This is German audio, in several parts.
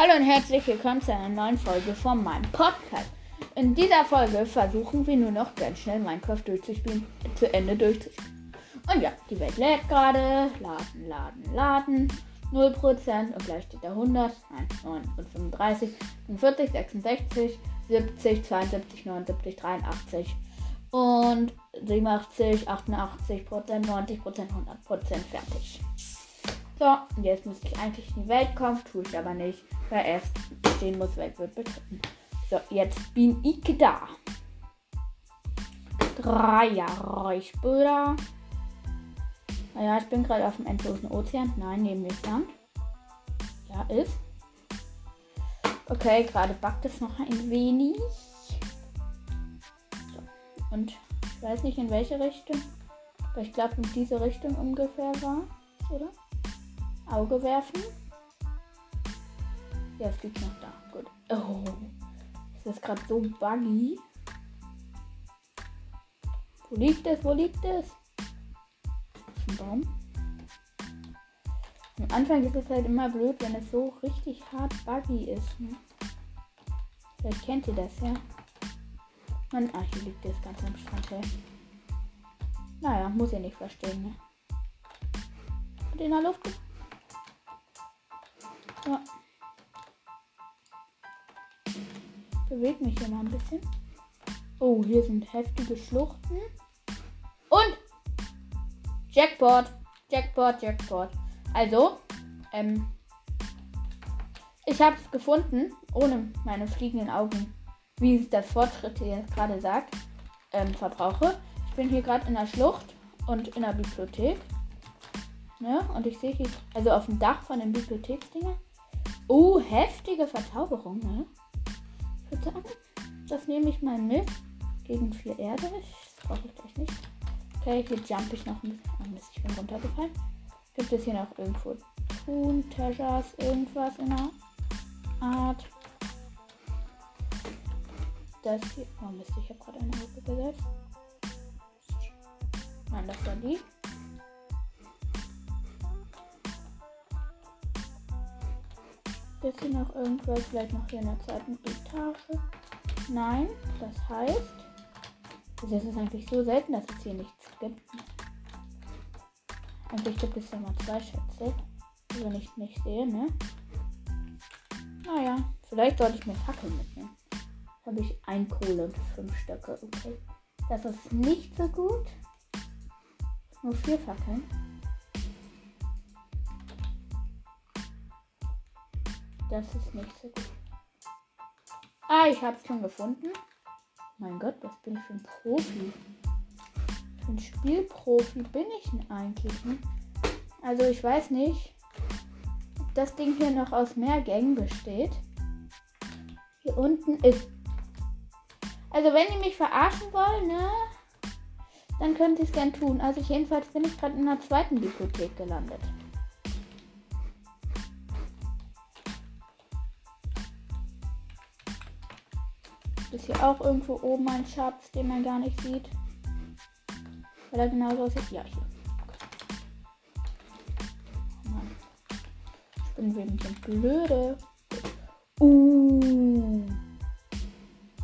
Hallo und herzlich willkommen zu einer neuen Folge von meinem Podcast. In dieser Folge versuchen wir nur noch ganz schnell Minecraft durchzuspielen, zu Ende durchzuspielen. Und ja, die Welt lädt gerade. Laden, laden, laden. 0% und gleich steht da 100, 1, 9 und 35, 45, 66, 70, 72, 79, 83 und 87, 88% 90% 100% fertig. So, jetzt müsste ich eigentlich in die Welt kommen, tue ich aber nicht, weil erst stehen muss, Welt wird betreten. So, jetzt bin ich da. Drei Jahre später. Naja, ich bin gerade auf dem endlosen Ozean. Nein, neben mir Land. Ja, ist. Okay, gerade backt es noch ein wenig. So. Und ich weiß nicht in welche Richtung. Aber ich glaube in diese Richtung ungefähr war. Oder? Auge werfen. Ja, es liegt noch da. Gut. Oh. Das ist gerade so buggy. Wo liegt es? Wo liegt es? Ein Baum. Am Anfang ist es halt immer blöd, wenn es so richtig hart buggy ist. Ne? Vielleicht kennt ihr das ja. Man, ach, hier liegt es ganz am Strand. Ey. Naja, muss ihr nicht verstehen. Ne? Und in der Luft ja. Bewegt mich hier mal ein bisschen. Oh, hier sind heftige Schluchten. Und Jackpot. Jackpot, Jackpot. Also, ähm, ich habe es gefunden, ohne meine fliegenden Augen, wie es das Fortschritt jetzt gerade sagt, ähm, verbrauche. Ich bin hier gerade in der Schlucht und in der Bibliothek. Ne? Und ich sehe hier, also auf dem Dach von den Bibliotheksdinger, Oh, heftige Verzauberung, ne? Würde sagen, das nehme ich mal mit. Gegen vier Erde. Das brauche ich gleich nicht. Okay, hier jump ich noch ein bisschen. Oh Mist, ich bin runtergefallen. Gibt es hier noch irgendwo Truhen, Treasures, irgendwas in der Art? Das hier. Oh Mist, ich habe gerade eine Auge gesetzt. Nein, das war die. Ist hier noch irgendwas? Vielleicht noch hier in der zweiten Etage? Nein, das heißt, also es ist eigentlich so selten, dass es hier nichts gibt. Eigentlich gibt es ja mal zwei Schätze, die ich nicht sehe, ne? Naja, vielleicht sollte ich mir Fackeln mitnehmen. Habe ich ein Kohle und fünf Stöcke. Okay. Das ist nicht so gut. Nur vier Fackeln. Das ist nicht so gut. Ah, ich habe es schon gefunden. Mein Gott, was bin ich für ein Profi? Für ein Spielprofi bin ich denn eigentlich? Ne? Also ich weiß nicht, ob das Ding hier noch aus mehr Gängen besteht. Hier unten ist. Also wenn die mich verarschen wollen, ne? Dann könnt ihr es gern tun. Also ich, jedenfalls bin ich gerade in der zweiten Bibliothek gelandet. Ist hier auch irgendwo oben ein Schatz, den man gar nicht sieht? Weil er genau so aussieht. Ja, hier. Mann. Spinnenweben sind blöde. Uh.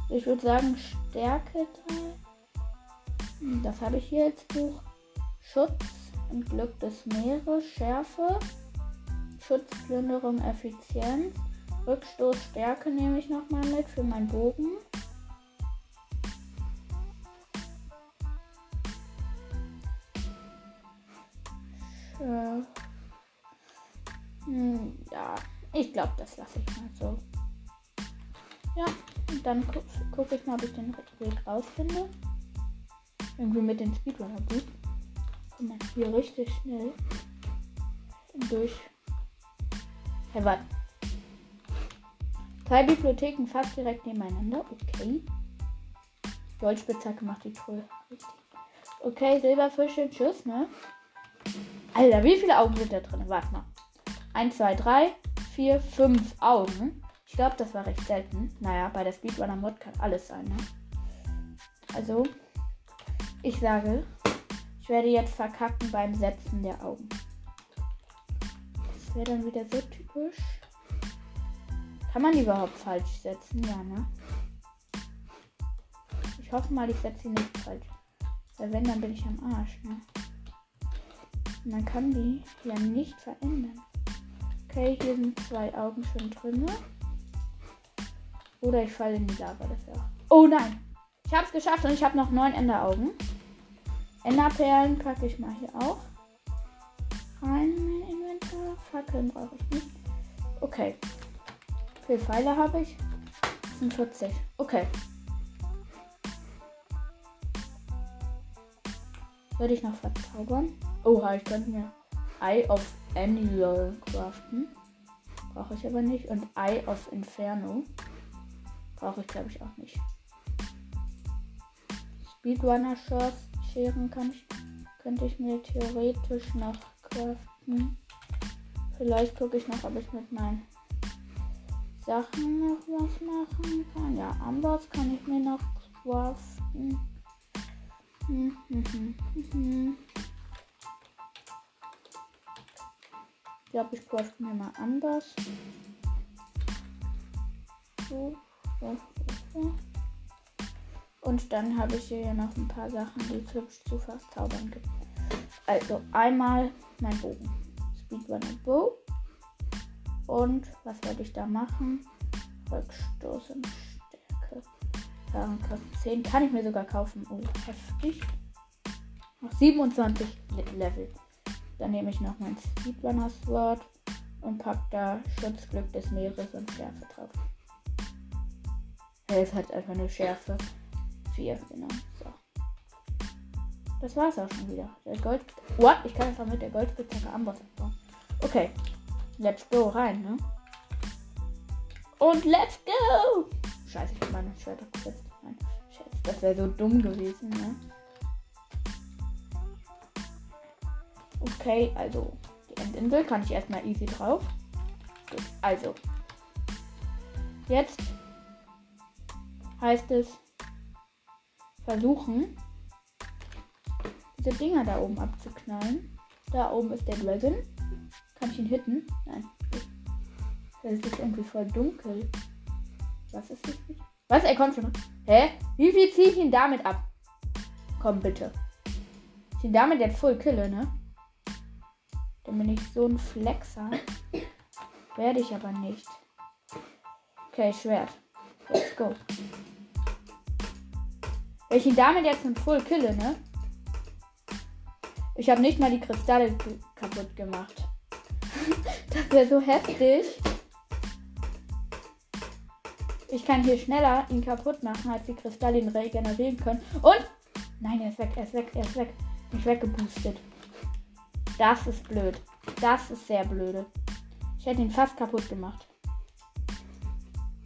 Ich würde sagen Stärke 3. Das habe ich hier als Buch. Schutz und Glück des Meeres, Schärfe, Schutzplünderung, Effizienz, Rückstoß, Stärke nehme ich nochmal mit für meinen Bogen. Glaube, das lasse ich mal so. Ja, und dann gu gucke ich mal, ob ich den Weg rausfinde. Irgendwie mit den Speedrunner gut. Kommt man hier richtig schnell durch. Hey, warte. Zwei Bibliotheken fast direkt nebeneinander. Okay. Goldspitzhacke macht die Truhe. Okay, Silberfische, tschüss, ne? Alter, wie viele Augen sind da drin? Warte mal. 1, 2, 3, 4, 5 Augen. Ich glaube, das war recht selten. Naja, bei der Speedrunner Mod kann alles sein, ne? Also, ich sage, ich werde jetzt verkacken beim Setzen der Augen. Das wäre dann wieder so typisch. Kann man die überhaupt falsch setzen? Ja, ne? Ich hoffe mal, ich setze sie nicht falsch. Weil wenn, dann bin ich am Arsch, ne? Man kann die ja nicht verändern. Okay, hier sind zwei Augen schon drin. Oder ich falle in die Lava dafür. Oh nein! Ich habe es geschafft und ich habe noch neun Enderaugen. Enderperlen packe ich mal hier auch rein in mein Inventar. Fackeln brauche ich nicht. Okay. Wie viele Pfeile habe ich? 40. Okay. Würde ich noch verzaubern? Oha, ich könnte mir Eye of Annual craften. Brauche ich aber nicht. Und Eye of Inferno. Brauche ich, glaube ich, auch nicht. Speedrunner Scheren kann ich, könnte ich mir theoretisch noch craften. Vielleicht gucke ich noch, ob ich mit meinen Sachen noch was machen kann. Ja, Amboss kann ich mir noch craften. Hm, hm, hm, glaube, ich crafte mir mal anders. So, so, so. Und dann habe ich hier noch ein paar Sachen, die es hübsch zu verzaubern gibt. Also einmal mein Bogen. Speedrunner Bow. Und was werde ich da machen? Rückstoß und Stärke. Warenkraft 10 kann ich mir sogar kaufen. Oh, heftig. Noch 27 Level. Dann nehme ich noch mein Speedrunner Sword und pack da Schutzglück des Meeres und Schärfe drauf. Es hat einfach eine Schärfe 4 genau. So. Das war's auch schon wieder. Der Gold. What? Ich kann einfach mit der Goldspitzhacke Amboss abbauen. Okay. Let's go rein, ne? Und let's go! Scheiße, ich hab meine Schwerter gesetzt. Nein, Scheiße, das wäre so dumm gewesen, ne? Okay, also die Endinsel kann ich erstmal easy drauf. Gut, also. Jetzt heißt es versuchen, diese Dinger da oben abzuknallen. Da oben ist der Dragon. Kann ich ihn hitten? Nein. Das ist irgendwie voll dunkel. Was ist das? Was? Er kommt schon. Hä? Wie viel ziehe ich ihn damit ab? Komm bitte. Ich ihn damit jetzt voll kille, ne? Dann bin ich so ein Flexer. Werde ich aber nicht. Okay, Schwert. Let's go. Wenn ich ihn damit jetzt mit Full kille, ne? Ich habe nicht mal die Kristalle kaputt gemacht. das wäre so heftig. Ich kann hier schneller ihn kaputt machen, als die Kristalle ihn regenerieren können. Und! Nein, er ist weg, er ist weg, er ist weg. Nicht weggeboostet. Das ist blöd. Das ist sehr blöde. Ich hätte ihn fast kaputt gemacht.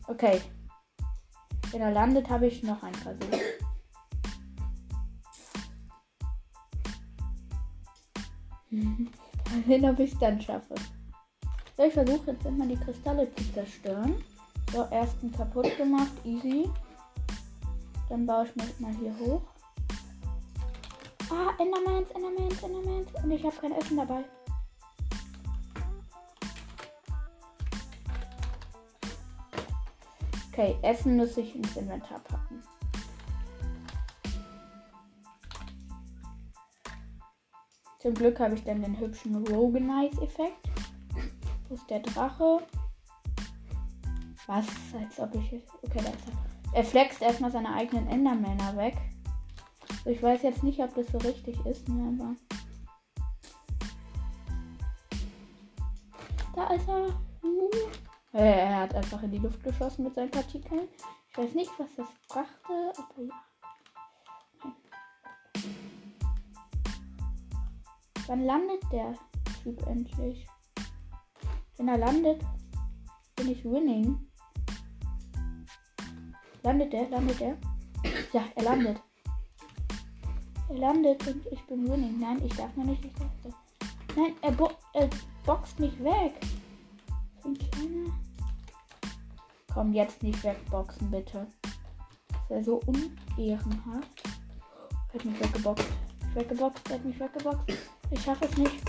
Okay. Wenn er landet, habe ich noch einen Versuch. Mal sehen, ob ich es dann schaffe. So, ich versuche jetzt immer die Kristalle zu zerstören. So, ersten kaputt gemacht, easy. Dann baue ich mich mal hier hoch. Ah, Endermans, Endermans, Endermans. Und ich habe kein Essen dabei. Okay, Essen muss ich ins Inventar packen. Zum Glück habe ich dann den hübschen Rogenize-Effekt. Wo ist der Drache? Was? Als ob ich. Okay, da ist er. Er flext erstmal seine eigenen Endermänner weg. Ich weiß jetzt nicht, ob das so richtig ist, ne, aber. Da ist er. Uh. Er hat einfach in die Luft geschossen mit seinen Partikeln. Ich weiß nicht, was das brachte, aber ja. Wann landet der Typ endlich? Wenn er landet, bin ich winning. Landet der? Landet der? Ja, er landet. Er landet und ich bin winning. Nein, ich darf noch nicht. Ich darf das. Nein, er, bo er boxt mich weg. So ein kleiner. Komm, jetzt nicht wegboxen, bitte. Das wäre so unehrenhaft. Er hat mich weggeboxt. Weggeboxt, er hat mich weggeboxt. Ich schaffe es nicht.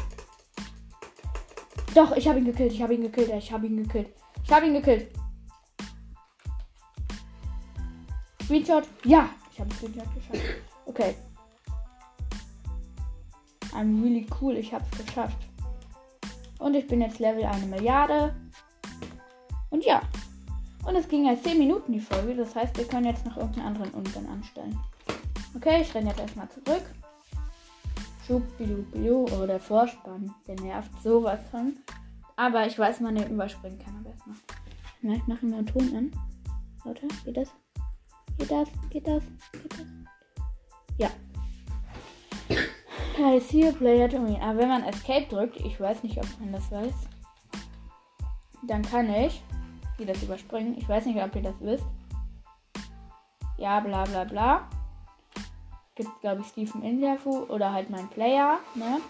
Doch, ich habe ihn gekillt. Ich habe ihn gekillt. Ich habe ihn gekillt. Ich habe ihn gekillt. Screenshot. Ja, ich habe Screenshot geschafft. Okay. I'm really cool. Ich habe es geschafft. Und ich bin jetzt Level 1 Milliarde. Und ja. Und es ging ja 10 Minuten die Folge. Das heißt, wir können jetzt noch irgendeinen anderen Unsinn anstellen. Okay, ich renne jetzt erstmal zurück. Schubidubidu. Oh, der Vorspann. Der nervt sowas von. Aber ich weiß, man den überspringen kann am besten. Ja, ich mache mir einen Ton an. Warte, geht das? Geht das? Geht das? Geht das? Ja. I see a player to me. Aber wenn man Escape drückt, ich weiß nicht, ob man das weiß, dann kann ich die das überspringen. Ich weiß nicht, ob ihr das wisst. Ja, bla bla bla. Gibt, glaube ich, Stephen Injafu oder halt mein Player, ne?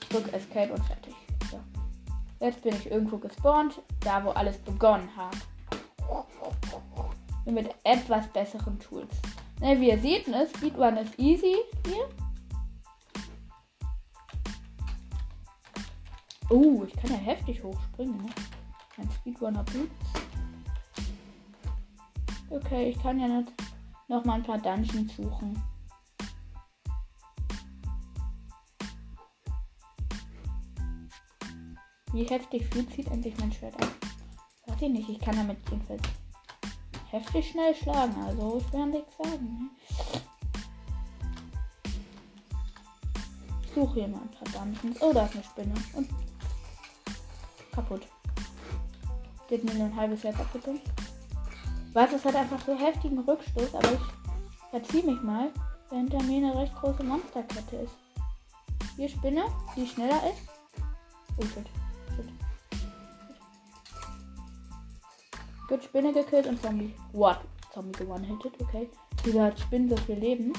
Ich drücke Escape und fertig. So. Jetzt bin ich irgendwo gespawnt, da wo alles begonnen hat. Mit etwas besseren Tools. Ne, wie ihr seht, ne, Speedrun ist easy hier. Oh, ich kann ja heftig hochspringen. Ne? Ein Speedrunner Boots. Okay, ich kann ja nicht noch mal ein paar Dungeons suchen. Wie heftig fühlt sich endlich mein Schwert? Weiß ich nicht, ich kann damit jedenfalls heftig schnell schlagen, also ich will nichts sagen. Ne? Ich suche hier mal ein paar Dungeons. Oh, da ist eine Spinne. Und kaputt. Geht mir nur ein halbes Jahr kaputt. Weiß, es hat einfach so heftigen Rückstoß, aber ich verziehe mich mal, weil hinter mir eine recht große Monsterkette ist. Hier Spinne, die schneller ist. Oh shit. shit. Gut, Spinne gekillt und Zombie. What? Zombie gewonnen-hitted, okay. Wieso hat Spinnen so viel Leben?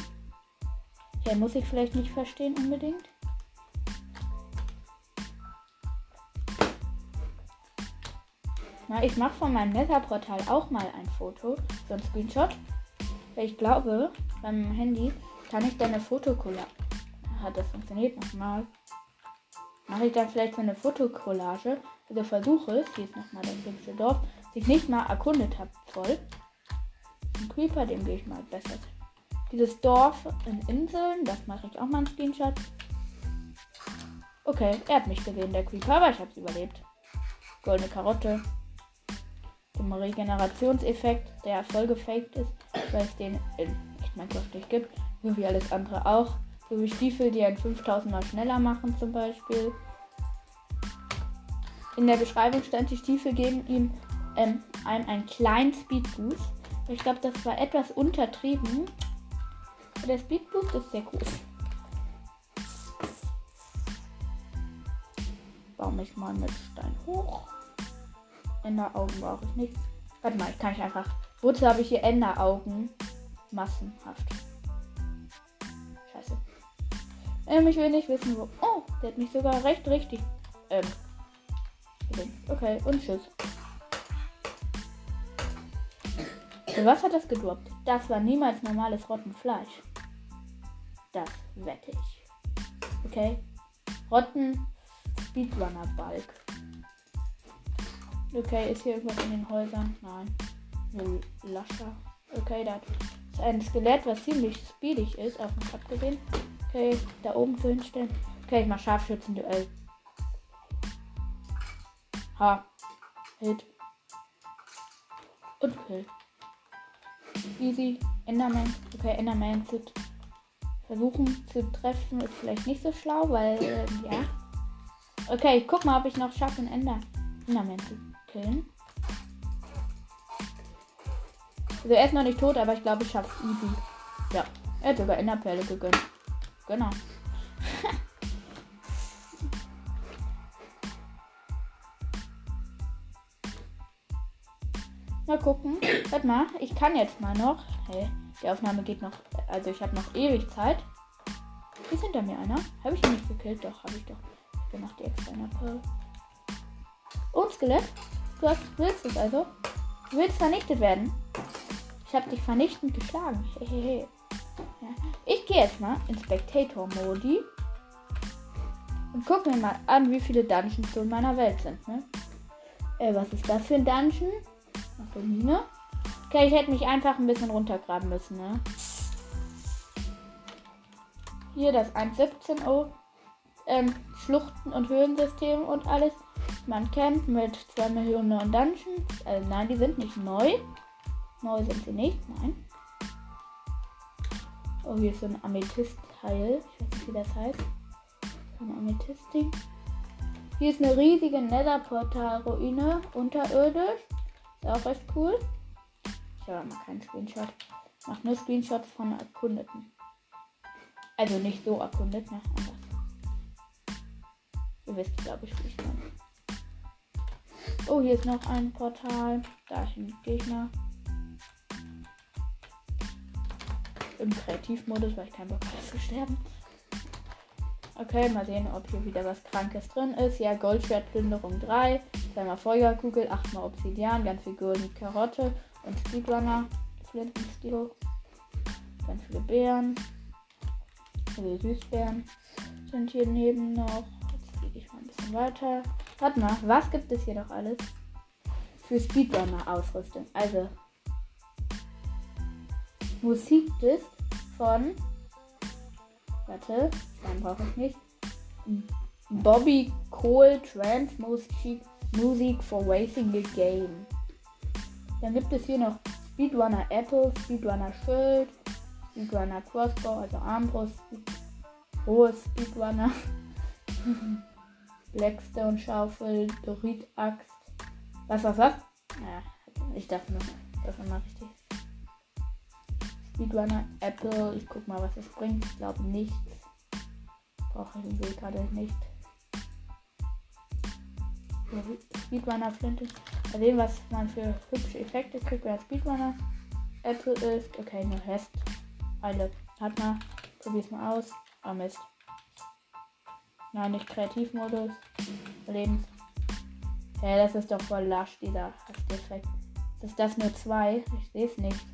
Ja, muss ich vielleicht nicht verstehen unbedingt. Na, ich mache von meinem Netherportal auch mal ein Foto, so ein Screenshot. Ich glaube, beim Handy kann ich dann eine Fotokollage. Hat das funktioniert nochmal? Mache ich dann vielleicht so eine Fotokollage. Also versuche es, hier ist nochmal das hübsche Dorf, das ich nicht mal erkundet habe voll. Ein Creeper, dem gehe ich mal besser. Dieses Dorf in Inseln, das mache ich auch mal ein Screenshot. Okay, er hat mich gesehen, der Creeper, aber ich habe es überlebt. Goldene Karotte dem Regenerationseffekt, der voll gefaked ist, weil es den in echt Minecraft nicht gibt, so wie alles andere auch. So wie Stiefel, die einen 5000 mal schneller machen zum Beispiel. In der Beschreibung stand, die Stiefel geben ihm ähm, einem einen kleinen Speedboost. Ich glaube, das war etwas untertrieben. Aber der Speedboost ist sehr groß. Baue mich mal mit Stein hoch. Enderaugen brauche ich nicht. Warte mal, kann ich einfach. Wozu habe ich hier Enderaugen? Massenhaft. Scheiße. Ähm, ich will nicht wissen, wo. Oh, der hat mich sogar recht richtig. Ähm. Okay, und tschüss. Für was hat das gedroppt? Das war niemals normales Rottenfleisch. Das wette ich. Okay. Rotten Speedrunner Balk. Okay, ist hier irgendwas in den Häusern? Nein. Nur Lascher. Okay, da ist ein Skelett, was ziemlich speedig ist, auf mich abgesehen. Okay, da oben zu hinstellen. Okay, ich mach Scharfschützen-Duell. Ha. Hit. Und Kill. Easy. Enderman. Okay, Enderman zu versuchen zu treffen ist vielleicht nicht so schlau, weil, äh, ja. Okay, ich guck mal, ob ich noch schaffe, einen Ender Enderman zu killen. Also er ist noch nicht tot, aber ich glaube, ich schaff's easy. Ja, er hat sogar Enderperle gegönnt. Genau. mal gucken. Warte mal, ich kann jetzt mal noch. Hey, die Aufnahme geht noch. Also ich habe noch ewig Zeit. Ist hinter mir einer? Habe ich ihn nicht gekillt? Doch, habe ich doch. Ich mache die extra Enderperle. Und Skelett. Du hast, willst es also? Du willst vernichtet werden. Ich habe dich vernichtend geschlagen. Hehehe. Ja. Ich gehe jetzt mal in Spectator-Modi und gucke mir mal an, wie viele Dungeons so in meiner Welt sind. Ne? Äh, was ist das für ein Dungeon? Achso, Mine. Okay, ich hätte mich einfach ein bisschen runtergraben müssen, ne? Hier das 1.17 oh, ähm, Schluchten und Höhlensystem und alles. Man kennt mit 2 Millionen neuen Dungeons. Also nein, die sind nicht neu. Neu sind sie nicht, nein. Oh, hier ist so ein Amethyst-Teil. Ich weiß nicht, wie das heißt. Ein Amethyst-Ding. Hier ist eine riesige Nether-Portal-Ruine unterirdisch. Ist auch recht cool. Ich habe mal keinen Screenshot. Ich nur Screenshots von Erkundeten. Also nicht so erkundet, ne? Anders. Ihr wisst, glaube ich, wie ich meine. Oh, hier ist noch ein Portal. Da ist ein Gegner. Im Kreativmodus, weil ich keinen Bock habe zu sterben. Okay, mal sehen, ob hier wieder was Krankes drin ist. Ja, Goldschwertplünderung 3, zweimal Feuerkugel, achtmal Obsidian, ganz viel goldene Karotte und Speedrunner, Flintenstil, ganz viele Beeren, viele Süßbeeren sind hier neben noch. Jetzt fliege ich mal ein bisschen weiter. Warte mal, was gibt es hier doch alles? Für Speedrunner-Ausrüstung. Also, Musikdisc von. Warte, dann brauche ich nicht. Bobby Cole Trans Musik, Musik for Racing the Game. Dann gibt es hier noch Speedrunner Apple, Speedrunner Schild, Speedrunner Crossbow, also Armbrust, hohe Speedrunner, Blackstone Schaufel, Dorit Axt. Was war's was? Ja, ich dachte nur, das war mal richtig. Speedrunner Apple, ich guck mal, was es bringt. Ich glaube nichts. Brauche ich den gerade nicht. Speedrunner Flinte. Mal sehen, was man für hübsche Effekte kriegt, wenn Speedrunner Apple ist. Okay, nur Hest. Eile. Hat mal. Probier's mal aus. Ah, Mist. Nein, nicht Kreativmodus. Lebens. Hä, das ist doch voll lasch, dieser Hasseffekt. Ist das nur zwei? Ich sehe es nicht.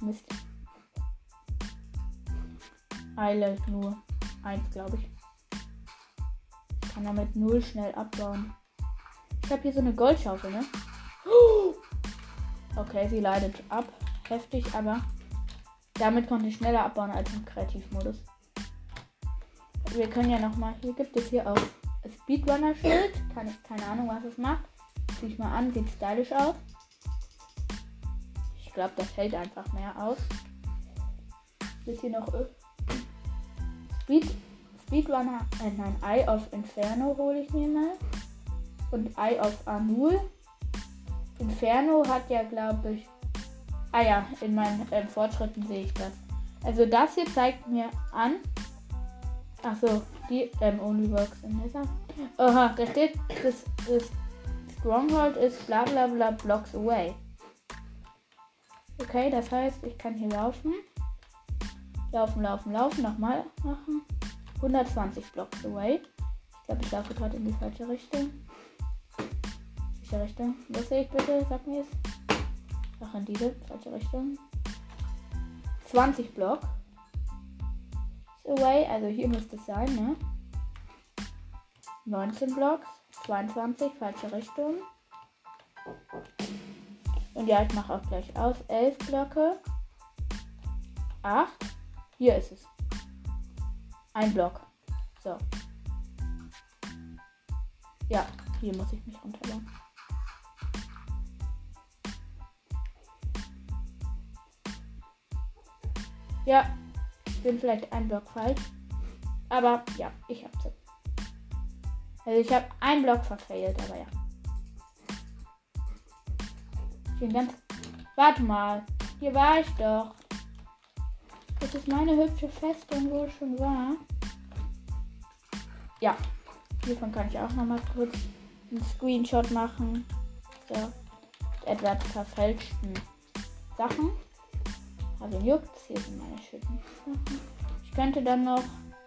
Mist. Eile nur eins, glaube ich. Ich kann damit null schnell abbauen. Ich habe hier so eine Goldschaufel, ne? Okay, sie leidet ab. Heftig, aber damit konnte ich schneller abbauen als im Kreativmodus. Wir können ja nochmal. Hier gibt es hier auch Speedrunner-Schild. Keine Ahnung, was es macht. Zieh ich mal an. Sieht stylisch aus. Ich glaube, das hält einfach mehr aus. Ist hier noch Speed, Speedrunner, äh, nein, Eye of Inferno hole ich mir mal. Und Eye of Anul. Inferno hat ja, glaube ich. Ah ja, in meinen äh, Fortschritten sehe ich das. Also das hier zeigt mir an. Achso, die ähm, Onlyworks in dieser. Aha, da steht, das, das Stronghold ist bla bla bla blocks away. Okay, das heißt, ich kann hier laufen. Laufen, laufen, laufen. Nochmal machen. 120 Blocks away. Ich glaube, ich laufe gerade in die falsche Richtung. Welche Richtung? Was sehe ich bitte? Sag mir es. Ach, in diese falsche Richtung. 20 Blocks away. Also hier müsste es sein, ne? 19 Blocks. 22, falsche Richtung. Und ja, ich mache auch gleich aus. 11 Blöcke. 8. Hier ist es. Ein Block. So. Ja, hier muss ich mich runterladen. Ja, bin vielleicht ein Block falsch. Aber ja, ich hab's. Also ich habe einen Block verfehlt, aber ja. Ich bin ganz. Warte mal. Hier war ich doch. Das ist meine hübsche Festung, wo ich schon war. Ja. Hiervon kann ich auch noch mal kurz einen Screenshot machen. So. Etwas verfälschten Sachen. Also juckt. Hier sind meine schönen Sachen. Ich könnte dann noch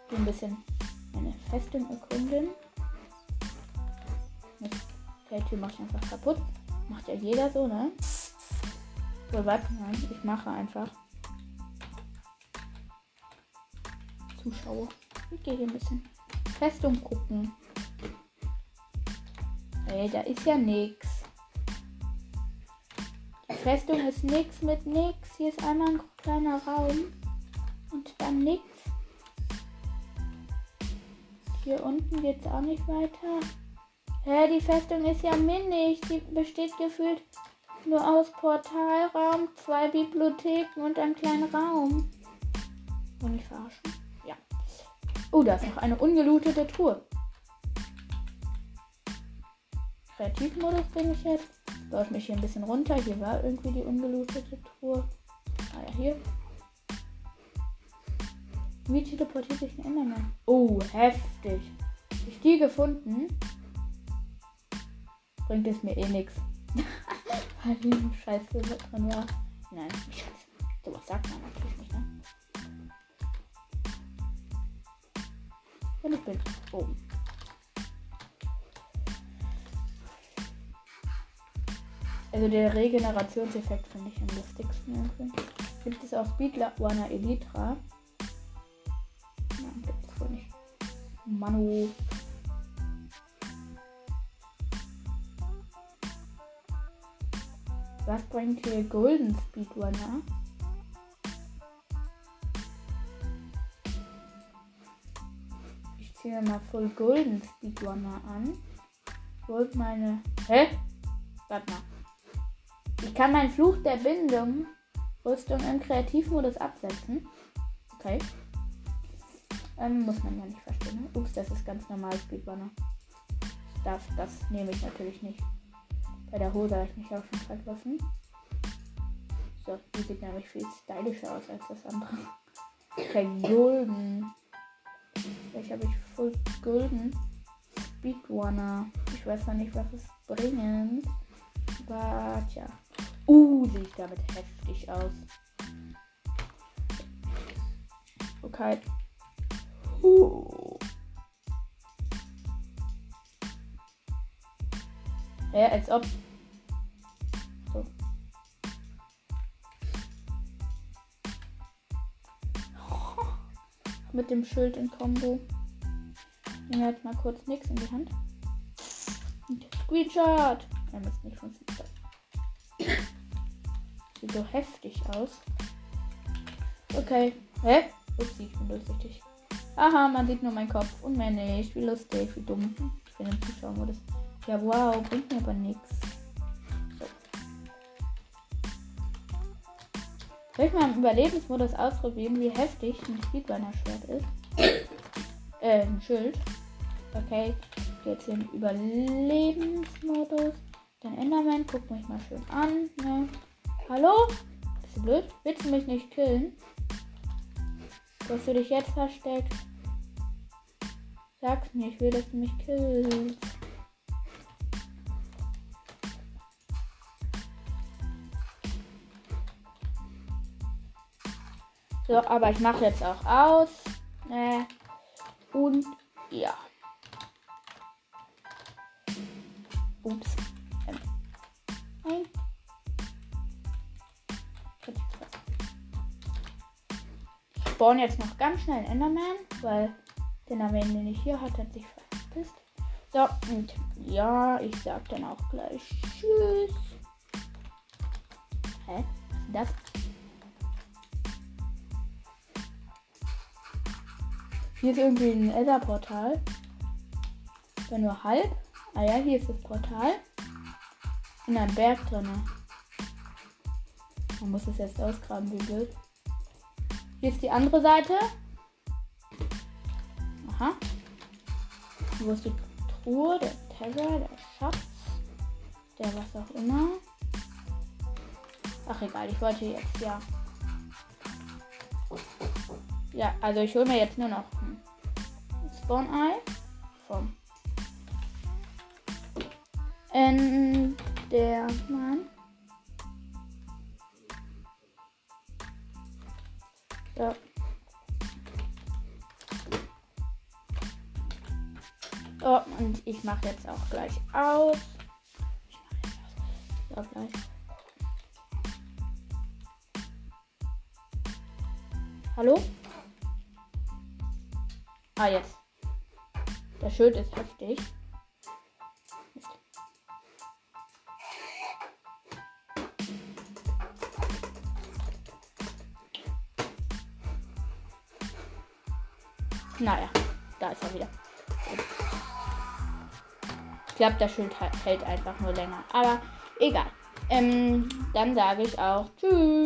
so ein bisschen meine Festung erkunden. Okay, Tür mache ich einfach kaputt. Macht ja jeder so, ne? So, warte mal. Ich mache einfach. Zuschauer. Ich gehe hier ein bisschen Festung gucken. Ey, da ist ja nichts. Festung ist nix mit nix. Hier ist einmal ein kleiner Raum. Und dann nix. Hier unten geht es auch nicht weiter. Hä, die Festung ist ja minnig. Die besteht gefühlt nur aus Portalraum, zwei Bibliotheken und einem kleinen Raum. Wollen ich verarschen? Ja. Oh, da ist noch eine ungelootete Truhe. Kreativmodus bin ich jetzt. Ich mich hier ein bisschen runter. Hier war irgendwie die ungelootete Truhe. Ah ja, hier. Wie teleportiert sich ein Enderman? Oh, heftig. Ich die gefunden. Bringt es mir eh nichts. Weil die Scheiße drin war. Nein, Scheiße. Sowas sagt man natürlich nicht, ne? Und ich bin oben. Also der Regenerationseffekt finde ich am lustigsten irgendwie. Gibt es auch Speedrunner Elytra? Nein, gibt es wohl nicht. Manu. Was bringt hier Golden Speedrunner? Ich ziehe mal voll Golden Speedrunner an. Wollt meine. Hä? Warte mal. Ich kann meinen Fluch der Bindung Rüstung im Kreativmodus absetzen. Okay. Ähm, muss man ja nicht verstehen. Ne? Ups, das ist ganz normal Speedrunner. Das, das nehme ich natürlich nicht. Bei der Hose habe ich mich auch schon vergriffen. So, die sieht nämlich viel stylischer aus als das andere. Okay, Golden. Vielleicht habe ich voll Golden Speedrunner. Ich weiß noch nicht, was es bringt. Aber tja. Uh, sehe ich damit heftig aus. Okay. Uh. Ja, als ob. So. Mit dem Schild in Kombo. Nehmen wir jetzt mal kurz nichts in die Hand. Und Screenshot. Ja, das nicht funktioniert. Sieht so heftig aus. Okay. Hä? Upsi, ich bin durchsichtig. Aha, man sieht nur meinen Kopf und mehr nicht. Wie lustig, wie dumm. Ich bin im Zuschauermodus. Ja, wow, bringt mir aber nichts. So. Soll ich mal im Überlebensmodus ausprobieren, wie heftig ein Speedrunner-Schwert ist? äh, ein Schild. Okay, jetzt im Überlebensmodus. Dann Enderman, guck mich mal schön an. Ne? Hallo? Bist du blöd? Willst du mich nicht killen? Hast du dich jetzt versteckt? Sag's mir, ich will, dass du mich killst. So, aber ich mache jetzt auch aus. Äh, und ja. Ups. Ähm. Nein. Spawn jetzt noch ganz schnell Enderman, weil der Name, den ich hier hatte, hat sich verpisst. So, und ja, ich sag dann auch gleich Tschüss. Hä? Was ist das? Hier ist irgendwie ein Ether-Portal. Aber nur halb. Ah ja, hier ist das Portal. In einem Berg drin. Man muss es jetzt ausgraben, wie wild. Hier ist die andere Seite. Aha. Wo ist die Truhe, der Terror, der Schatz, der was auch immer. Ach egal, ich wollte jetzt ja. Ja, also ich hole mir jetzt nur noch ein Spawn Eye vom Endermann. So. Oh, und ich mache jetzt auch gleich aus. So, gleich. Hallo? Ah, jetzt. Der Schild ist heftig. Naja, da ist er wieder. Ich glaube, das Schild hält einfach nur länger. Aber egal. Ähm, dann sage ich auch Tschüss.